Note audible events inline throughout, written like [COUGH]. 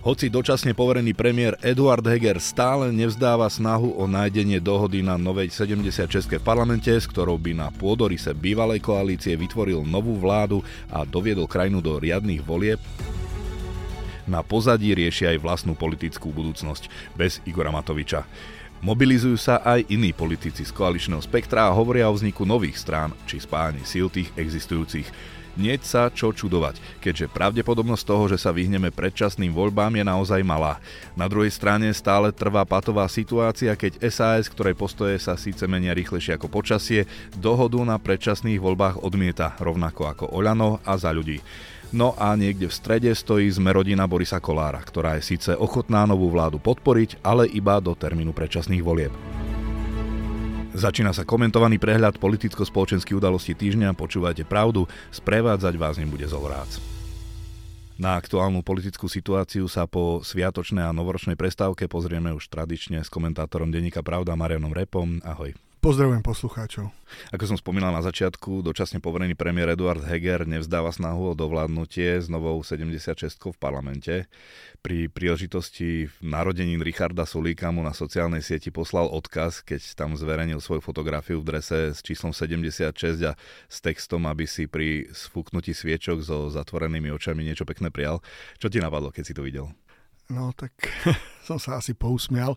Hoci dočasne poverený premiér Eduard Heger stále nevzdáva snahu o nájdenie dohody na novej 76 v parlamente, s ktorou by na pôdorise bývalej koalície vytvoril novú vládu a doviedol krajinu do riadnych volieb, na pozadí rieši aj vlastnú politickú budúcnosť bez Igora Matoviča. Mobilizujú sa aj iní politici z koaličného spektra a hovoria o vzniku nových strán či spájaní síl tých existujúcich. Nieť sa čo čudovať, keďže pravdepodobnosť toho, že sa vyhneme predčasným voľbám je naozaj malá. Na druhej strane stále trvá patová situácia, keď SAS, ktorej postoje sa síce menia rýchlejšie ako počasie, dohodu na predčasných voľbách odmieta, rovnako ako Oľano a za ľudí. No a niekde v strede stojí sme rodina Borisa Kolára, ktorá je síce ochotná novú vládu podporiť, ale iba do termínu predčasných volieb. Začína sa komentovaný prehľad politicko-spoločenských udalostí týždňa. Počúvajte pravdu, sprevádzať vás nebude Zolrác. Na aktuálnu politickú situáciu sa po sviatočnej a novoročnej prestávke pozrieme už tradične s komentátorom denníka Pravda Marianom Repom. Ahoj. Pozdravujem poslucháčov. Ako som spomínal na začiatku, dočasne poverený premiér Eduard Heger nevzdáva snahu o dovládnutie s novou 76 v parlamente. Pri príležitosti narodenín Richarda Sulíka mu na sociálnej sieti poslal odkaz, keď tam zverejnil svoju fotografiu v drese s číslom 76 a s textom, aby si pri sfúknutí sviečok so zatvorenými očami niečo pekné prijal. Čo ti napadlo, keď si to videl? No tak [LAUGHS] som sa asi pousmial.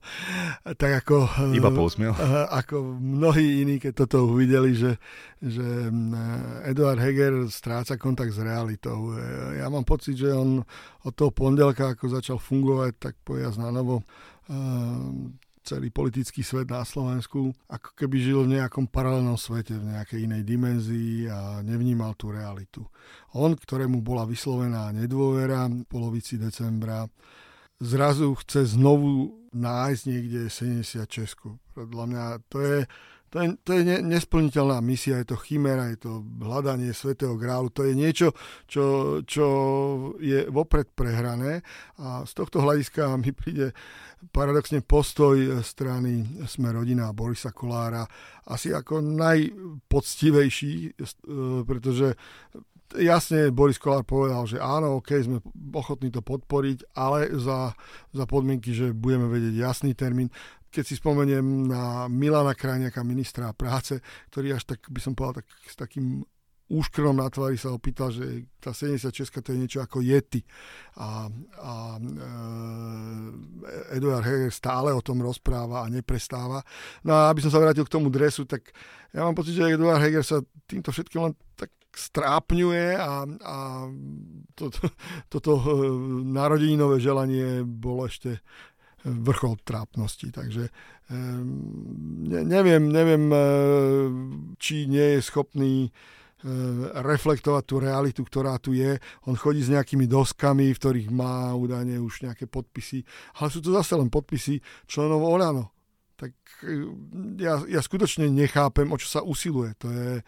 Tak ako... Iba pousmial? Ako mnohí iní, keď toto uvideli, že, že Eduard Heger stráca kontakt s realitou. E, ja mám pocit, že on od toho pondelka, ako začal fungovať, tak povedať na novo, celý politický svet na Slovensku, ako keby žil v nejakom paralelnom svete, v nejakej inej dimenzii a nevnímal tú realitu. On, ktorému bola vyslovená nedôvera v polovici decembra, zrazu chce znovu nájsť niekde 70 Česku. Podľa mňa to je, to je, to je ne, nesplniteľná misia, je to chimera, je to hľadanie svetého grálu, to je niečo, čo, čo je vopred prehrané a z tohto hľadiska mi príde paradoxne postoj strany Sme rodina Borisa Kolára asi ako najpoctivejší, e, pretože jasne Boris Kolár povedal, že áno, ok, sme ochotní to podporiť, ale za, za podmienky, že budeme vedieť jasný termín. Keď si spomeniem na Milana Krajniaka, ministra práce, ktorý až tak, by som povedal, tak, s takým úškrnom na tvári sa opýtal, že tá 76 to je niečo ako Yeti. A, a e, Eduard Heger stále o tom rozpráva a neprestáva. No a aby som sa vrátil k tomu dresu, tak ja mám pocit, že Eduard Heger sa týmto všetkým len tak strápňuje a, a to, to, toto e, narodeninové želanie bolo ešte vrchol trápnosti. Takže ne, neviem, neviem, e, či nie je schopný e, reflektovať tú realitu, ktorá tu je. On chodí s nejakými doskami, v ktorých má údajne už nejaké podpisy, ale sú to zase len podpisy členov Olano. Tak ja, ja skutočne nechápem, o čo sa usiluje. To je,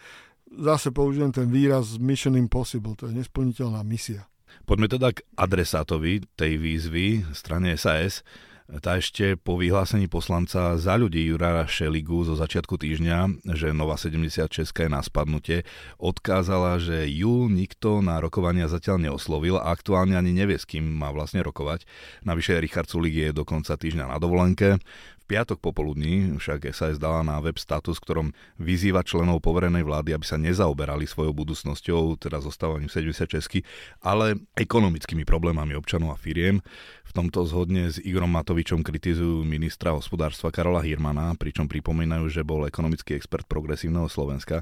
zase použijem ten výraz Mission Impossible, to je nesplniteľná misia. Poďme teda k adresátovi tej výzvy strane SAS. Tá ešte po vyhlásení poslanca za ľudí Jurára Šeligu zo začiatku týždňa, že Nova 76 je na spadnutie, odkázala, že ju nikto na rokovania zatiaľ neoslovil a aktuálne ani nevie, s kým má vlastne rokovať. Navyše Richard Sulik je do konca týždňa na dovolenke piatok popoludní však SAS dala na web status, ktorom vyzýva členov poverenej vlády, aby sa nezaoberali svojou budúcnosťou, teda zostávaním 76, ale ekonomickými problémami občanov a firiem. V tomto zhodne s Igorom Matovičom kritizujú ministra hospodárstva Karola Hirmana, pričom pripomínajú, že bol ekonomický expert progresívneho Slovenska.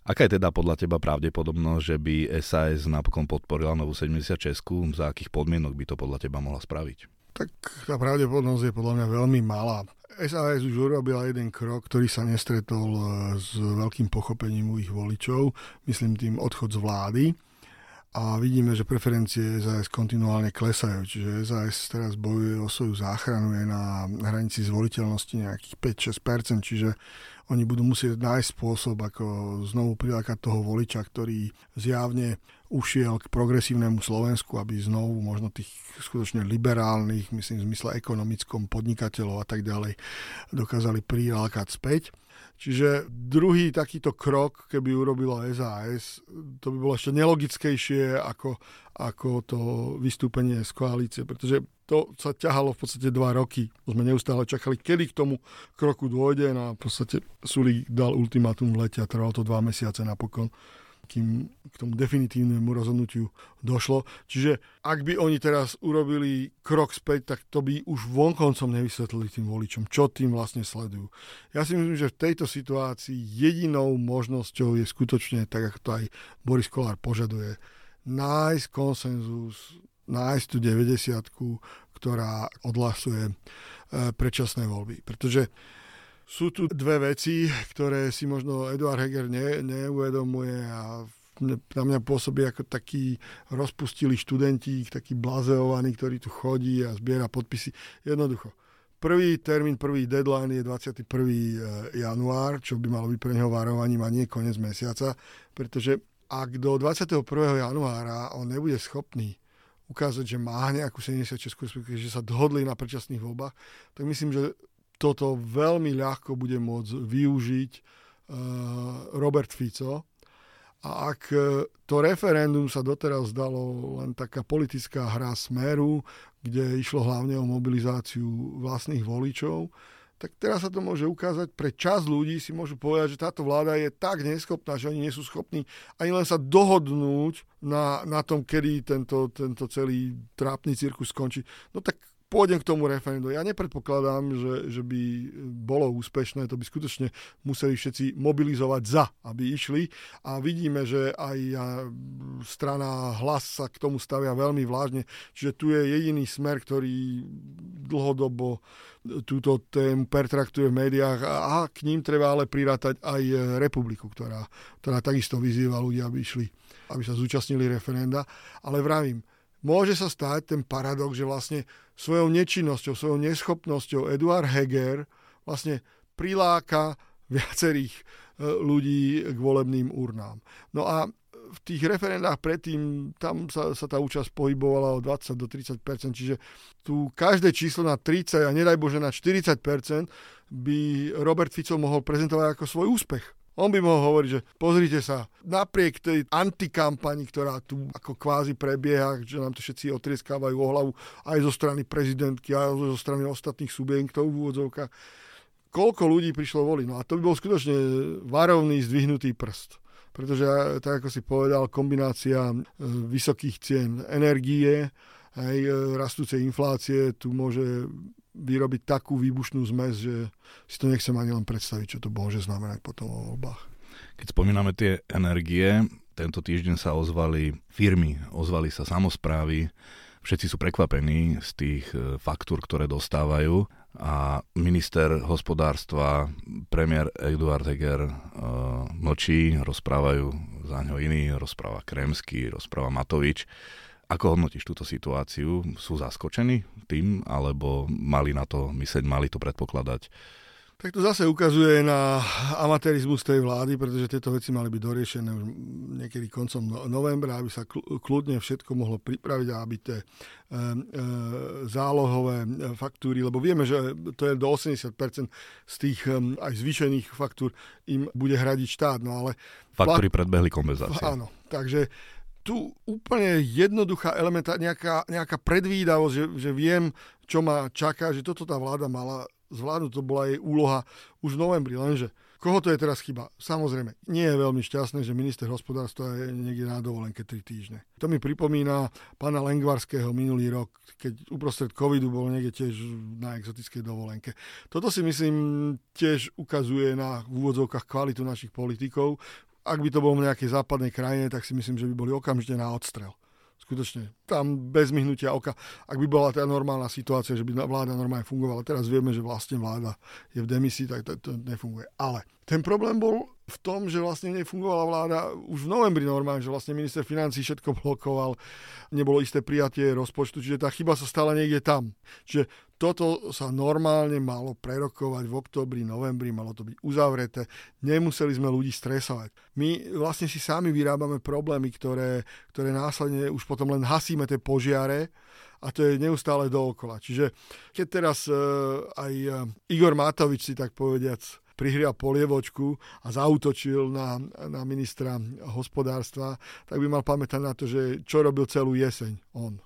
Aká je teda podľa teba pravdepodobnosť, že by SAS napokon podporila novú 76? Za akých podmienok by to podľa teba mohla spraviť? Tak tá pravdepodobnosť je podľa mňa veľmi malá. SAS už urobila jeden krok, ktorý sa nestretol e, s veľkým pochopením u ich voličov, myslím tým odchod z vlády. A vidíme, že preferencie SAS kontinuálne klesajú, čiže SAS teraz bojuje o svoju záchranu, je na hranici zvoliteľnosti nejakých 5-6%, čiže oni budú musieť nájsť spôsob, ako znovu prilákať toho voliča, ktorý zjavne ušiel k progresívnemu Slovensku, aby znovu možno tých skutočne liberálnych, myslím v zmysle ekonomickom, podnikateľov a tak ďalej, dokázali prilákať späť. Čiže druhý takýto krok, keby urobilo SAS, to by bolo ešte nelogickejšie ako, ako to vystúpenie z koalície, pretože to sa ťahalo v podstate dva roky. Sme neustále čakali, kedy k tomu kroku dôjde no a v podstate Sulík dal ultimátum v lete a trvalo to dva mesiace napokon kým k tomu definitívnemu rozhodnutiu došlo. Čiže ak by oni teraz urobili krok späť, tak to by už vonkoncom nevysvetlili tým voličom, čo tým vlastne sledujú. Ja si myslím, že v tejto situácii jedinou možnosťou je skutočne, tak ako to aj Boris Kolár požaduje, nájsť konsenzus, nájsť tú 90 ktorá odhlasuje e, predčasné voľby. Pretože sú tu dve veci, ktoré si možno Eduard Heger ne, neuvedomuje a na mňa pôsobí ako taký rozpustili študenti, taký blazeovaný, ktorý tu chodí a zbiera podpisy. Jednoducho. Prvý termín, prvý deadline je 21. E, január, čo by malo byť pre neho varovaním a nie koniec mesiaca, pretože ak do 21. januára on nebude schopný ukázať, že má nejakú 76, že sa dohodli na predčasných voľbách, tak myslím, že toto veľmi ľahko bude môcť využiť uh, Robert Fico. A ak eh, to referendum sa doteraz zdalo len taká politická hra smeru, kde išlo hlavne o mobilizáciu vlastných voličov, tak teraz sa to môže ukázať, pre čas ľudí si môžu povedať, že táto vláda je tak neschopná, že oni nie sú schopní ani len sa dohodnúť na, na tom, kedy tento, tento celý trápny cirkus skončí. No tak pôjdem k tomu referendu. Ja nepredpokladám, že, že by bolo úspešné, to by skutočne museli všetci mobilizovať za, aby išli a vidíme, že aj strana hlas sa k tomu stavia veľmi vážne, čiže tu je jediný smer, ktorý dlhodobo túto tému pertraktuje v médiách a k ním treba ale prirátať aj republiku, ktorá, ktorá takisto vyzýva ľudia, aby išli, aby sa zúčastnili referenda. Ale vravím, môže sa stať ten paradox, že vlastne svojou nečinnosťou, svojou neschopnosťou Eduard Heger vlastne priláka [LAUGHS] viacerých e, ľudí k volebným urnám. No a v tých referendách predtým, tam sa, sa tá účasť pohybovala o 20 do 30% čiže tu každé číslo na 30 a nedaj Bože na 40% by Robert Fico mohol prezentovať ako svoj úspech. On by mohol hovoriť, že pozrite sa, napriek tej antikampani, ktorá tu ako kvázi prebieha, že nám to všetci otrieskávajú o hlavu aj zo strany prezidentky, aj zo strany ostatných subjektov v úvodzovkách, koľko ľudí prišlo voliť. No a to by bol skutočne varovný zdvihnutý prst. Pretože, tak ako si povedal, kombinácia e, vysokých cien energie, aj e, rastúcej inflácie tu môže vyrobiť takú výbušnú zmes, že si to nechcem ani len predstaviť, čo to môže znamenať potom o voľbách. Keď spomíname tie energie, tento týždeň sa ozvali firmy, ozvali sa samozprávy, všetci sú prekvapení z tých e, faktúr, ktoré dostávajú a minister hospodárstva, premiér Eduard Heger uh, mlčí, rozprávajú za ňo iní, rozpráva Kremsky, rozpráva Matovič. Ako hodnotíš túto situáciu? Sú zaskočení tým, alebo mali na to myslieť, mali to predpokladať? Tak to zase ukazuje na amatérizmus tej vlády, pretože tieto veci mali byť doriešené už niekedy koncom no- novembra, aby sa kľudne všetko mohlo pripraviť a aby tie e, e, zálohové faktúry, lebo vieme, že to je do 80% z tých e, aj zvýšených faktúr im bude hradiť štát, no ale... Faktúry predbehli kompenzácie. Áno, takže tu úplne jednoduchá elementá, nejaká, nejaká predvídavosť, že, že viem, čo ma čaká, že toto tá vláda mala zvládnuť, to bola jej úloha už v novembri, lenže koho to je teraz chyba? Samozrejme, nie je veľmi šťastné, že minister hospodárstva je niekde na dovolenke 3 týždne. To mi pripomína pána Lengvarského minulý rok, keď uprostred covidu bol niekde tiež na exotickej dovolenke. Toto si myslím tiež ukazuje na v úvodzovkách kvalitu našich politikov ak by to bolo v nejakej západnej krajine, tak si myslím, že by boli okamžite na odstrel. Skutočne, tam bez myhnutia oka. Ak by bola tá normálna situácia, že by vláda normálne fungovala, teraz vieme, že vlastne vláda je v demisii, tak to, to nefunguje. Ale ten problém bol v tom, že vlastne nefungovala vláda už v novembri normálne, že vlastne minister financí všetko blokoval, nebolo isté prijatie rozpočtu, čiže tá chyba sa stala niekde tam. Čiže toto sa normálne malo prerokovať v oktobri, novembri, malo to byť uzavreté, nemuseli sme ľudí stresovať. My vlastne si sami vyrábame problémy, ktoré, ktoré následne už potom len hasíme tie požiare, a to je neustále dookola. Čiže keď teraz uh, aj uh, Igor Matovič si tak povediac prihrial polievočku a zautočil na, na ministra hospodárstva, tak by mal pamätať na to, že čo robil celú jeseň on.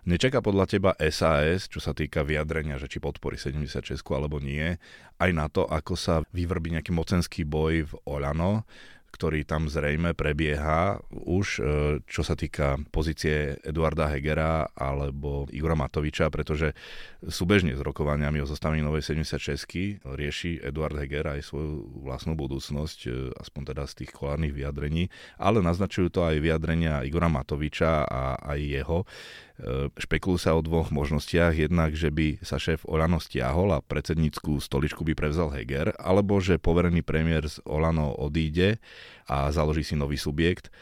Nečaká podľa teba SAS, čo sa týka vyjadrenia, že či podporí 76 alebo nie, aj na to, ako sa vyvrbí nejaký mocenský boj v Olano, ktorý tam zrejme prebieha už, e, čo sa týka pozície Eduarda Hegera alebo Igora Matoviča, pretože súbežne s rokovaniami o zostavení novej 76 rieši Eduard Heger aj svoju vlastnú budúcnosť, e, aspoň teda z tých kolárnych vyjadrení, ale naznačujú to aj vyjadrenia Igora Matoviča a aj jeho. E, špekulujú sa o dvoch možnostiach. Jednak, že by sa šéf Olano stiahol a predsedníckú stoličku by prevzal Heger, alebo že poverený premiér z Olano odíde a založí si nový subjekt.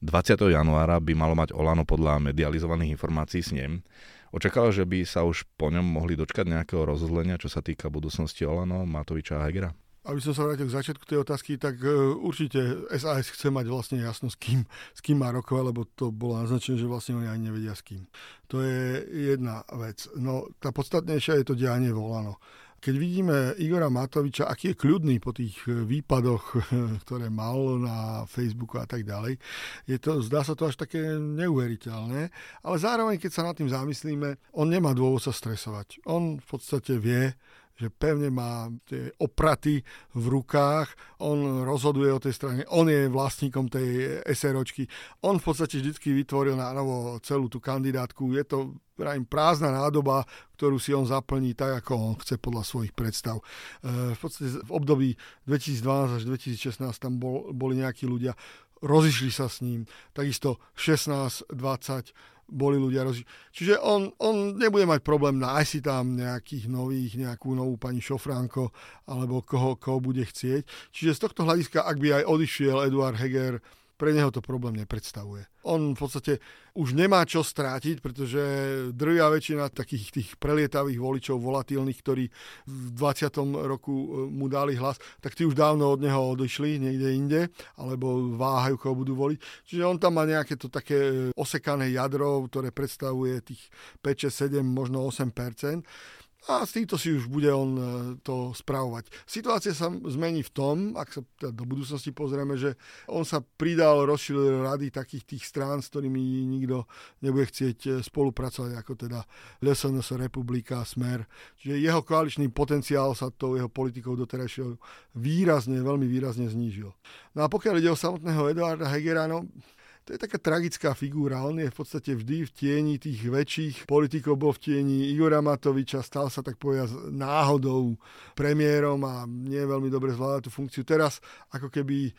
20. januára by malo mať Olano podľa medializovaných informácií s ním. Očakával, že by sa už po ňom mohli dočkať nejakého rozhodlenia, čo sa týka budúcnosti Olano, Matoviča a Hegera? Aby som sa vrátil k začiatku tej otázky, tak uh, určite SAS chce mať vlastne jasno, s kým, s kým má rokovať, lebo to bolo naznačené, že vlastne oni ani nevedia s kým. To je jedna vec. No, tá podstatnejšia je to dianie volano. Keď vidíme Igora Matoviča, aký je kľudný po tých e, výpadoch, [LAUGHS] ktoré mal na Facebooku a tak ďalej, je to, zdá sa to až také neuveriteľné, ale zároveň, keď sa nad tým zamyslíme, on nemá dôvod sa stresovať. On v podstate vie, že pevne má tie opraty v rukách, on rozhoduje o tej strane, on je vlastníkom tej SROčky. On v podstate vždy vytvoril na novo celú tú kandidátku. Je to vrajím, prázdna nádoba, ktorú si on zaplní tak, ako on chce podľa svojich predstav. E, v podstate v období 2012 až 2016 tam bol, boli nejakí ľudia, rozišli sa s ním. Takisto 16, 20, boli ľudia rozži- Čiže on, on nebude mať problém nájsť si tam nejakých nových, nejakú novú pani Šofránko alebo koho, koho bude chcieť. Čiže z tohto hľadiska, ak by aj odišiel Eduard Heger pre neho to problém nepredstavuje. On v podstate už nemá čo strátiť, pretože drvia väčšina takých tých prelietavých voličov, volatilných, ktorí v 20. roku e, mu dali hlas, tak tí už dávno od neho odišli niekde inde, alebo váhajú, koho budú voliť. Čiže on tam má nejaké to také osekané jadro, ktoré predstavuje tých 5, 6, 7, možno 8 a s týmto si už bude on e, to spravovať. Situácia sa zmení v tom, ak sa teda do budúcnosti pozrieme, že on sa pridal, rozšíril rady takých tých strán, s ktorými nikto nebude chcieť e, spolupracovať, ako teda LSNS, Republika, Smer. Čiže jeho koaličný potenciál sa tou jeho politikou doterajšieho výrazne, veľmi výrazne znížil. No a pokiaľ ide o samotného Eduarda Hegera, no to je taká tragická figúra. On je v podstate vždy v tieni tých väčších politikov, bol v tieni Igora Matoviča, stal sa tak povedať náhodou premiérom a nie veľmi dobre zvláda tú funkciu. Teraz ako keby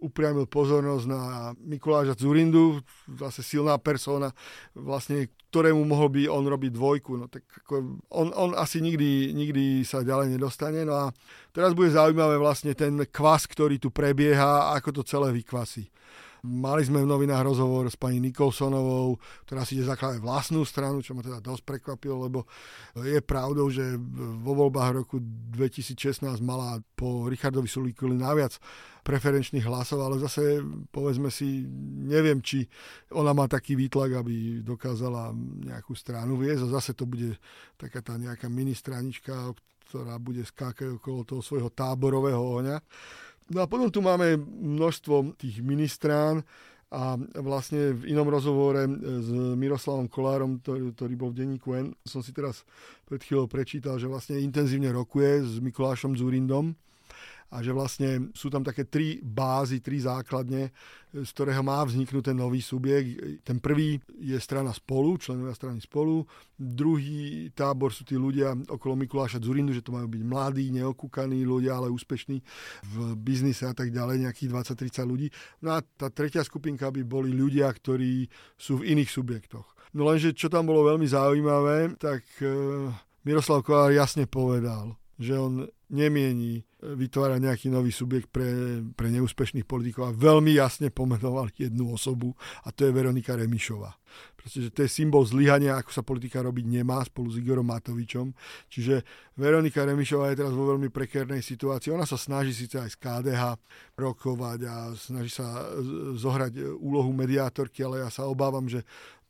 upriamil pozornosť na Mikuláša Zurindu, zase silná persona, vlastne ktorému mohol by on robiť dvojku. No, tak ako on, on asi nikdy, nikdy sa ďalej nedostane. No a teraz bude zaujímavé vlastne ten kvas, ktorý tu prebieha, ako to celé vykvasí. Mali sme v novinách rozhovor s pani Nikolsonovou, ktorá si ide zakladať vlastnú stranu, čo ma teda dosť prekvapilo, lebo je pravdou, že vo voľbách roku 2016 mala po Richardovi Sulíkovi naviac preferenčných hlasov, ale zase povedzme si, neviem, či ona má taký výtlak, aby dokázala nejakú stranu viesť a zase to bude taká tá nejaká mini stranička, ktorá bude skákať okolo toho svojho táborového ohňa. No a potom tu máme množstvo tých ministrán a vlastne v inom rozhovore s Miroslavom Kolárom, ktorý bol v denníku N, som si teraz pred chvíľou prečítal, že vlastne intenzívne rokuje s Mikulášom Zurindom a že vlastne sú tam také tri bázy, tri základne, z ktorého má vzniknúť ten nový subjekt. Ten prvý je strana spolu, členovia strany spolu. Druhý tábor sú tí ľudia okolo Mikuláša Zurindu, že to majú byť mladí, neokúkaní ľudia, ale úspešní v biznise a tak ďalej, nejakých 20-30 ľudí. No a tá tretia skupinka by boli ľudia, ktorí sú v iných subjektoch. No lenže čo tam bolo veľmi zaujímavé, tak eh, Miroslav Kolár jasne povedal, že on nemieni vytvárať nejaký nový subjekt pre, pre neúspešných politikov a veľmi jasne pomenoval jednu osobu a to je Veronika Remišová. Pretože to je symbol zlyhania, ako sa politika robiť nemá spolu s Igorom Matovičom. Čiže Veronika Remišová je teraz vo veľmi prekérnej situácii. Ona sa snaží síce aj z KDH rokovať a snaží sa zohrať úlohu mediátorky, ale ja sa obávam, že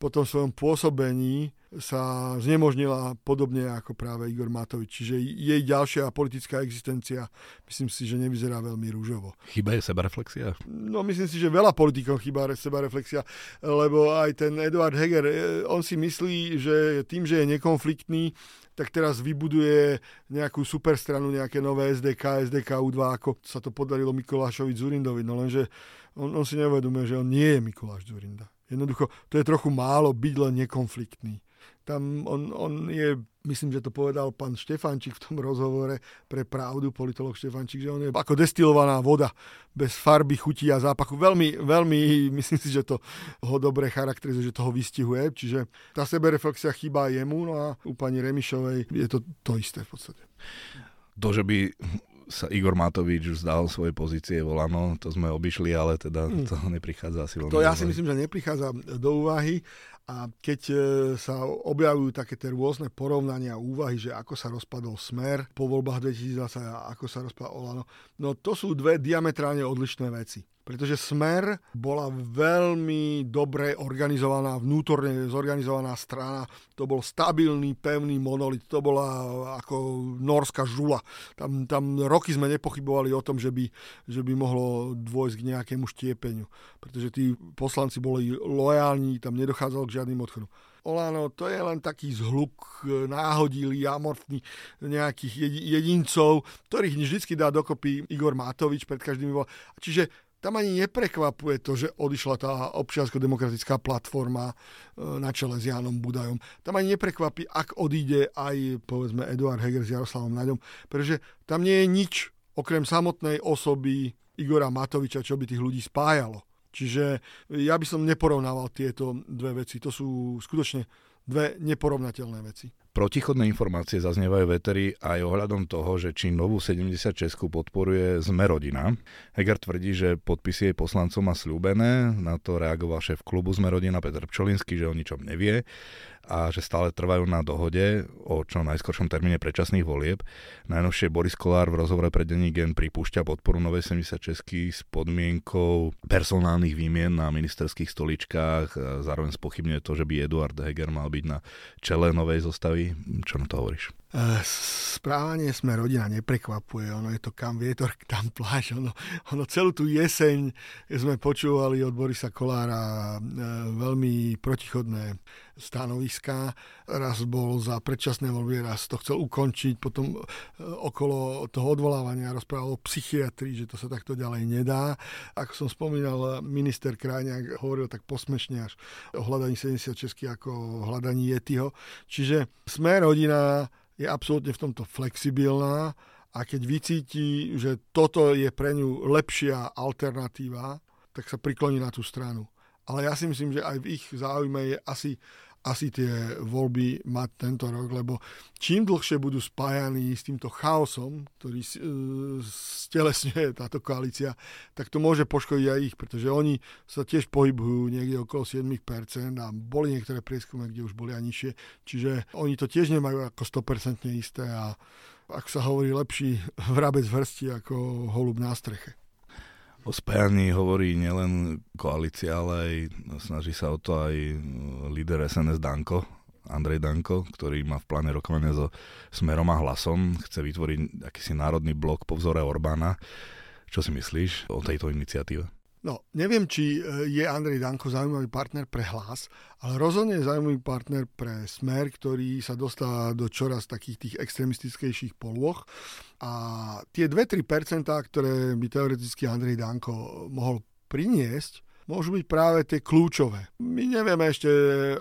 po tom svojom pôsobení sa znemožnila podobne ako práve Igor Matovič. Čiže jej ďalšia politická existencia myslím si, že nevyzerá veľmi rúžovo. Chyba je sebareflexia? No myslím si, že veľa politikov chýba sebareflexia, lebo aj ten Eduard Heger, e, on si myslí, že tým, že je nekonfliktný, tak teraz vybuduje nejakú superstranu, nejaké nové SDK, SDK U2, ako sa to podarilo Mikulášovi Zurindovi. No lenže on, on si neuvedomuje, že on nie je Mikuláš Zurinda. Jednoducho, to je trochu málo byť len nekonfliktný. Tam on, on je, myslím, že to povedal pán Štefančík v tom rozhovore pre pravdu, politolog Štefančík, že on je ako destilovaná voda, bez farby, chutí a zápachu. Veľmi, veľmi, myslím si, že to ho dobre charakterizuje, že toho vystihuje. Čiže tá sebereflexia chýba jemu, no a u pani Remišovej je to to isté v podstate. To, že by sa Igor Matovič vzdal svoje pozície volano, to sme obišli, ale teda hm. to neprichádza asi veľmi. To ja si myslím, že neprichádza do úvahy a keď e, sa objavujú také tie rôzne porovnania a úvahy, že ako sa rozpadol Smer po voľbách 2020 a ako sa rozpadol Olano, no to sú dve diametrálne odlišné veci pretože Smer bola veľmi dobre organizovaná, vnútorne zorganizovaná strana. To bol stabilný, pevný monolit. To bola ako norská žula. Tam, tam roky sme nepochybovali o tom, že by, že by mohlo dôjsť k nejakému štiepeniu. Pretože tí poslanci boli lojálni, tam nedochádzalo k žiadnym odchodom. Olano, to je len taký zhluk náhodilý, amorfný nejakých jedincov, ktorých vždy dá dokopy Igor Matovič pred každým Čiže tam ani neprekvapuje to, že odišla tá občiansko-demokratická platforma e, na čele s Jánom Budajom. Tam ani neprekvapí, ak odíde aj, povedzme, Eduard Heger s Jaroslavom Naďom, pretože tam nie je nič okrem samotnej osoby Igora Matoviča, čo by tých ľudí spájalo. Čiže ja by som neporovnával tieto dve veci. To sú skutočne dve neporovnateľné veci. Protichodné informácie zaznievajú veteri aj ohľadom toho, že či novú 76 podporuje Sme rodina. Heger tvrdí, že podpisy jej poslancom má slúbené, na to reagoval šéf klubu Sme rodina Peter Pčolinský, že o ničom nevie a že stále trvajú na dohode o čo najskoršom termíne predčasných volieb. Najnovšie Boris Kolár v rozhovore pre denní Gen pripúšťa podporu novej 76 s podmienkou personálnych výmien na ministerských stoličkách. Zároveň spochybňuje to, že by Eduard Heger mal byť na čele novej zostavy. Čo na to hovoríš? Eh, správanie sme rodina neprekvapuje, ono je to kam vietor, [LAUGHS] tam pláž, ono, ono celú tú jeseň sme počúvali od Borisa Kolára eh, veľmi protichodné stanoviská. Raz bol za predčasné voľby, raz to chcel ukončiť, potom eh, okolo toho odvolávania rozprával o psychiatrii, že to sa takto ďalej nedá. Ako som spomínal, minister Krajňák hovoril tak posmešne až o hľadaní 76 ako o hľadaní Yetiho. Čiže sme rodina je absolútne v tomto flexibilná a keď vycíti, že toto je pre ňu lepšia alternatíva, tak sa prikloní na tú stranu. Ale ja si myslím, že aj v ich záujme je asi asi tie voľby mať tento rok, lebo čím dlhšie budú spájaní s týmto chaosom, ktorý e, stelesňuje táto koalícia, tak to môže poškodiť aj ich, pretože oni sa tiež pohybujú niekde okolo 7% a boli niektoré prieskumy, kde už boli aj nižšie, čiže oni to tiež nemajú ako 100% isté a ak sa hovorí lepší vrabec v hrsti ako holub na streche. O spájaní hovorí nielen koalícia, ale aj snaží sa o to aj líder SNS Danko, Andrej Danko, ktorý má v pláne rokovania so Smerom a Hlasom. Chce vytvoriť akýsi národný blok po vzore Orbána. Čo si myslíš o tejto iniciatíve? No, neviem, či e, je Andrej Danko zaujímavý partner pre hlas, ale rozhodne je zaujímavý partner pre Smer, ktorý sa dostáva do čoraz takých tých extremistickejších polôch. A tie 2-3%, ktoré by teoreticky Andrej Danko mohol priniesť, môžu byť práve tie kľúčové. My nevieme ešte,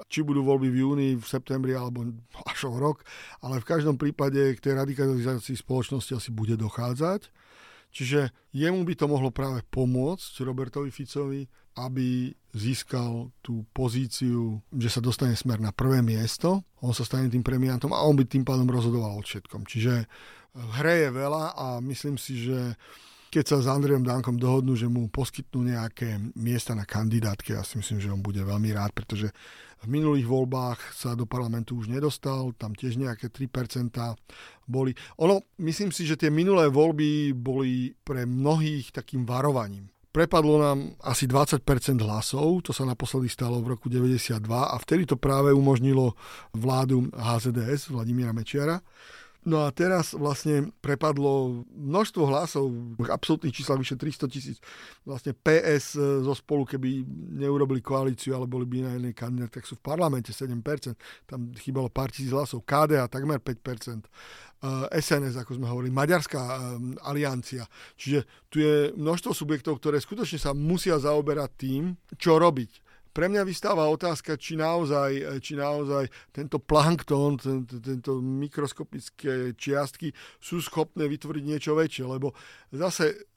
či budú voľby v júni, v septembri alebo až o rok, ale v každom prípade k tej radikalizácii spoločnosti asi bude dochádzať. Čiže jemu by to mohlo práve pomôcť Robertovi Ficovi, aby získal tú pozíciu, že sa dostane smer na prvé miesto, on sa stane tým premiantom a on by tým pádom rozhodoval o všetkom. Čiže v hre je veľa a myslím si, že keď sa s Andrejom Dankom dohodnú, že mu poskytnú nejaké miesta na kandidátke, ja si myslím, že on bude veľmi rád, pretože v minulých voľbách sa do parlamentu už nedostal, tam tiež nejaké 3% boli. Ono, myslím si, že tie minulé voľby boli pre mnohých takým varovaním prepadlo nám asi 20% hlasov, to sa naposledy stalo v roku 92 a vtedy to práve umožnilo vládu HZDS Vladimíra Mečiara. No a teraz vlastne prepadlo množstvo hlasov, absolútnych čísla vyše 300 tisíc. Vlastne PS e, zo spolu, keby neurobili koalíciu, ale boli by na jednej kandidát, tak sú v parlamente 7%. Tam chýbalo pár tisíc hlasov. KDA takmer 5%. SNS, ako sme hovorili, Maďarská e, aliancia. Čiže tu je množstvo subjektov, ktoré skutočne sa musia zaoberať tým, čo robiť pre mňa vystáva otázka, či naozaj, či naozaj tento plankton, tento, tento mikroskopické čiastky sú schopné vytvoriť niečo väčšie, lebo zase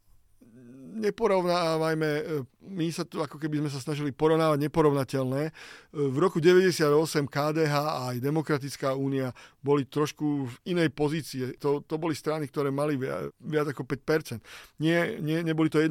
neporovnávajme, e, my sa tu ako keby sme sa snažili porovnávať neporovnateľné. E, v roku 98 KDH a aj Demokratická únia boli trošku v inej pozície. To, to boli strany, ktoré mali viac, viac ako 5%. Nie, nie, neboli to 1%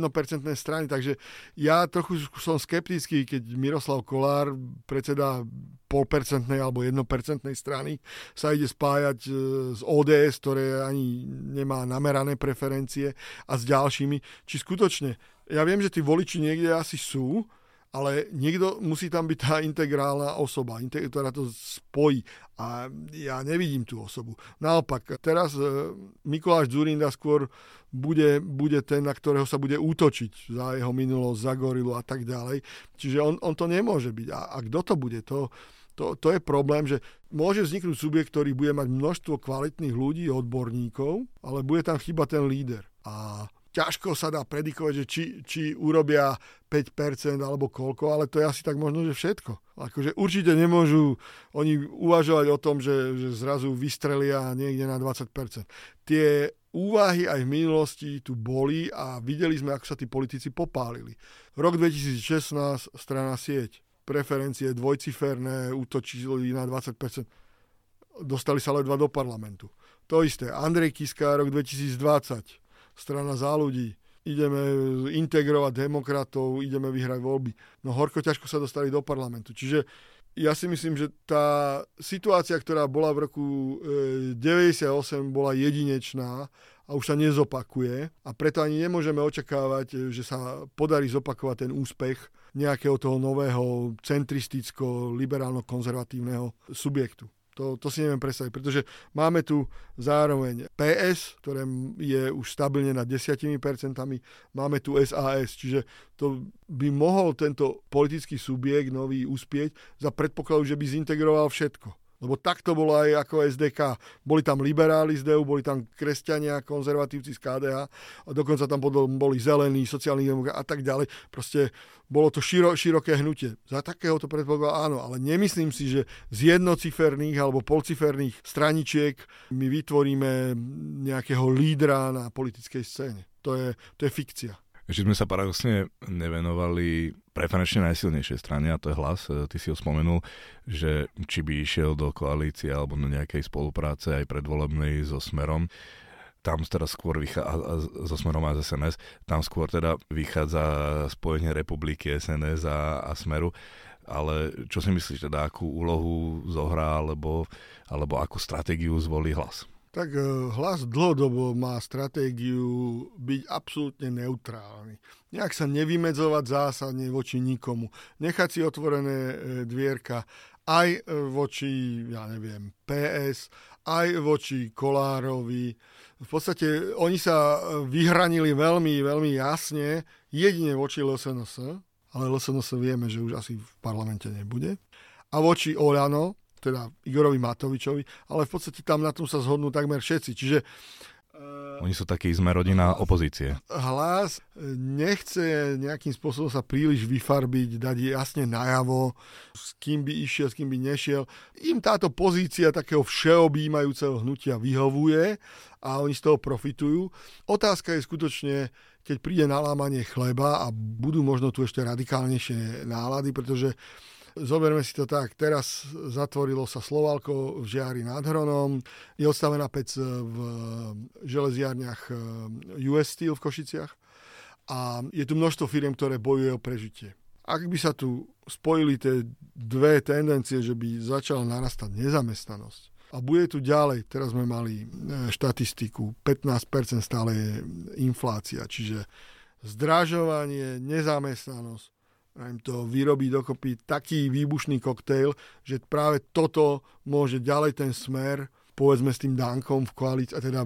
strany, takže ja trochu som skeptický, keď Miroslav Kolár, predseda polpercentnej alebo jednopercentnej strany sa ide spájať e, s ODS, ktoré ani nemá namerané preferencie a s ďalšími. Či skutočne, ja viem, že tí voliči niekde asi sú, ale niekto musí tam byť tá integrálna osoba, ktorá to spojí. A ja nevidím tú osobu. Naopak, teraz e, Mikuláš Zurinda skôr bude, bude ten, na ktorého sa bude útočiť za jeho minulosť, za gorilu a tak ďalej. Čiže on, on to nemôže byť. A, a kto to bude? To, to, to je problém, že môže vzniknúť subjekt, ktorý bude mať množstvo kvalitných ľudí, odborníkov, ale bude tam chyba ten líder. A ťažko sa dá predikovať, že či, či urobia 5% alebo koľko, ale to je asi tak možno, že všetko. Akože určite nemôžu oni uvažovať o tom, že, že zrazu vystrelia niekde na 20%. Tie úvahy aj v minulosti tu boli a videli sme, ako sa tí politici popálili. Rok 2016, strana sieť preferencie dvojciferné, útočili na 20%. Dostali sa ledva do parlamentu. To isté. Andrej Kiska, rok 2020. Strana za ľudí. Ideme integrovať demokratov, ideme vyhrať voľby. No horko ťažko sa dostali do parlamentu. Čiže ja si myslím, že tá situácia, ktorá bola v roku 98, e, bola jedinečná a už sa nezopakuje a preto ani nemôžeme očakávať, e, že sa podarí zopakovať ten úspech nejakého toho nového centristicko-liberálno-konzervatívneho subjektu. To, to si neviem predstaviť, pretože máme tu zároveň PS, ktoré je už stabilne na 10%, máme tu SAS, čiže to by mohol tento politický subjekt nový uspieť za predpokladu, že by zintegroval všetko. Lebo tak to bolo aj ako SDK. Boli tam liberáli z DEU, boli tam kresťania, konzervatívci z KDH, a dokonca tam boli zelení, sociálni demokrati a tak ďalej. Proste bolo to širo, široké hnutie. Za takéhoto predpokladu áno, ale nemyslím si, že z jednociferných alebo polciferných straničiek my vytvoríme nejakého lídra na politickej scéne. To je, to je fikcia. Ešte sme sa paradoxne nevenovali preferenčne najsilnejšej strane, a to je hlas. E, ty si ho spomenul, že či by išiel do koalície alebo do nejakej spolupráce aj predvolebnej so Smerom tam teraz skôr vychádza, so Smerom a SNS, tam skôr teda vychádza spojenie republiky SNS a, a Smeru. Ale čo si myslíš teda, akú úlohu zohrá, alebo, alebo akú stratégiu zvolí hlas? Tak e, hlas dlhodobo má stratégiu byť absolútne neutrálny. Nejak sa nevymedzovať zásadne voči nikomu. Nechať si otvorené e, dvierka aj e, voči, ja neviem, PS, aj voči Kolárovi. V podstate oni sa vyhranili veľmi, veľmi jasne jedine voči LSNS, ale LSNS vieme, že už asi v parlamente nebude. A voči Olano, teda Igorovi Matovičovi, ale v podstate tam na tom sa zhodnú takmer všetci. Čiže uh, oni sú takí sme rodina opozície. Hlas nechce nejakým spôsobom sa príliš vyfarbiť, dať jasne najavo, s kým by išiel, s kým by nešiel. Im táto pozícia takého všeobjímajúceho hnutia vyhovuje a oni z toho profitujú. Otázka je skutočne, keď príde nalámanie chleba a budú možno tu ešte radikálnejšie nálady, pretože Zoberme si to tak, teraz zatvorilo sa Slovalko v Žiari nad Hronom, je odstavená pec v železiarniach eh, US Steel v Košiciach a je tu množstvo firiem, ktoré bojuje o prežitie. Ak by sa tu spojili tie dve tendencie, že by začala narastať nezamestnanosť a bude tu ďalej, teraz sme mali eh, štatistiku, 15% stále je inflácia, čiže zdražovanie, nezamestnanosť. To vyrobí dokopy taký výbušný koktejl, že práve toto môže ďalej ten smer povedzme s tým Dankom v koalícii, a teda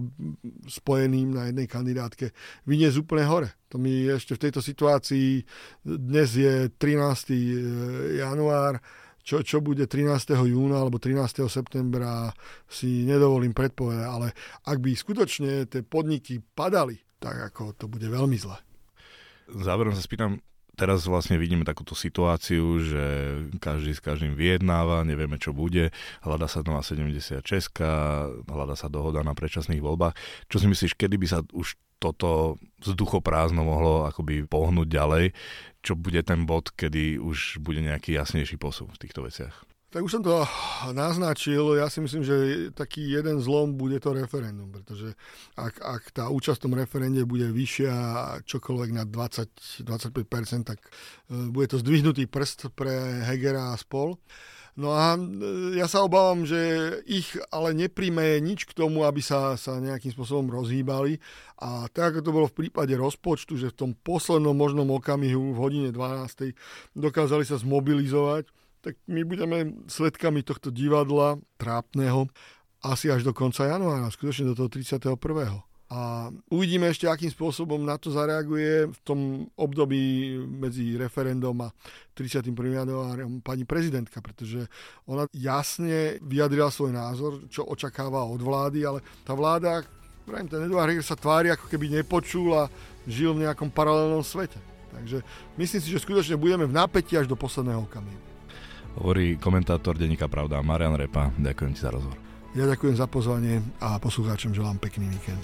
spojeným na jednej kandidátke, vyniesť úplne hore. To mi ešte v tejto situácii, dnes je 13. január, čo, čo bude 13. júna alebo 13. septembra si nedovolím predpovedať, ale ak by skutočne tie podniky padali, tak ako to bude veľmi zle. Záverom sa spýtam, teraz vlastne vidíme takúto situáciu, že každý s každým vyjednáva, nevieme čo bude, hľada sa nová 76, hľada sa dohoda na predčasných voľbách. Čo si myslíš, kedy by sa už toto vzduchoprázdno mohlo akoby pohnúť ďalej? Čo bude ten bod, kedy už bude nejaký jasnejší posun v týchto veciach? Tak už som to naznačil, ja si myslím, že taký jeden zlom bude to referendum, pretože ak, ak tá účasť v tom referende bude vyššia čokoľvek na 20-25%, tak e, bude to zdvihnutý prst pre Hegera a spol. No a e, ja sa obávam, že ich ale nepríjme nič k tomu, aby sa, sa nejakým spôsobom rozhýbali. A tak, ako to bolo v prípade rozpočtu, že v tom poslednom možnom okamihu v hodine 12. dokázali sa zmobilizovať, tak my budeme svetkami tohto divadla trápneho asi až do konca januára, skutočne do toho 31. A uvidíme ešte, akým spôsobom na to zareaguje v tom období medzi referendum a 31. januárom pani prezidentka, pretože ona jasne vyjadrila svoj názor, čo očakáva od vlády, ale tá vláda, pravím, ten Eduard Heger sa tvári, ako keby nepočul a žil v nejakom paralelnom svete. Takže myslím si, že skutočne budeme v napätí až do posledného okamihu hovorí komentátor denníka Pravda Marian Repa. Ďakujem ti za rozhovor. Ja ďakujem za pozvanie a poslucháčom želám pekný víkend.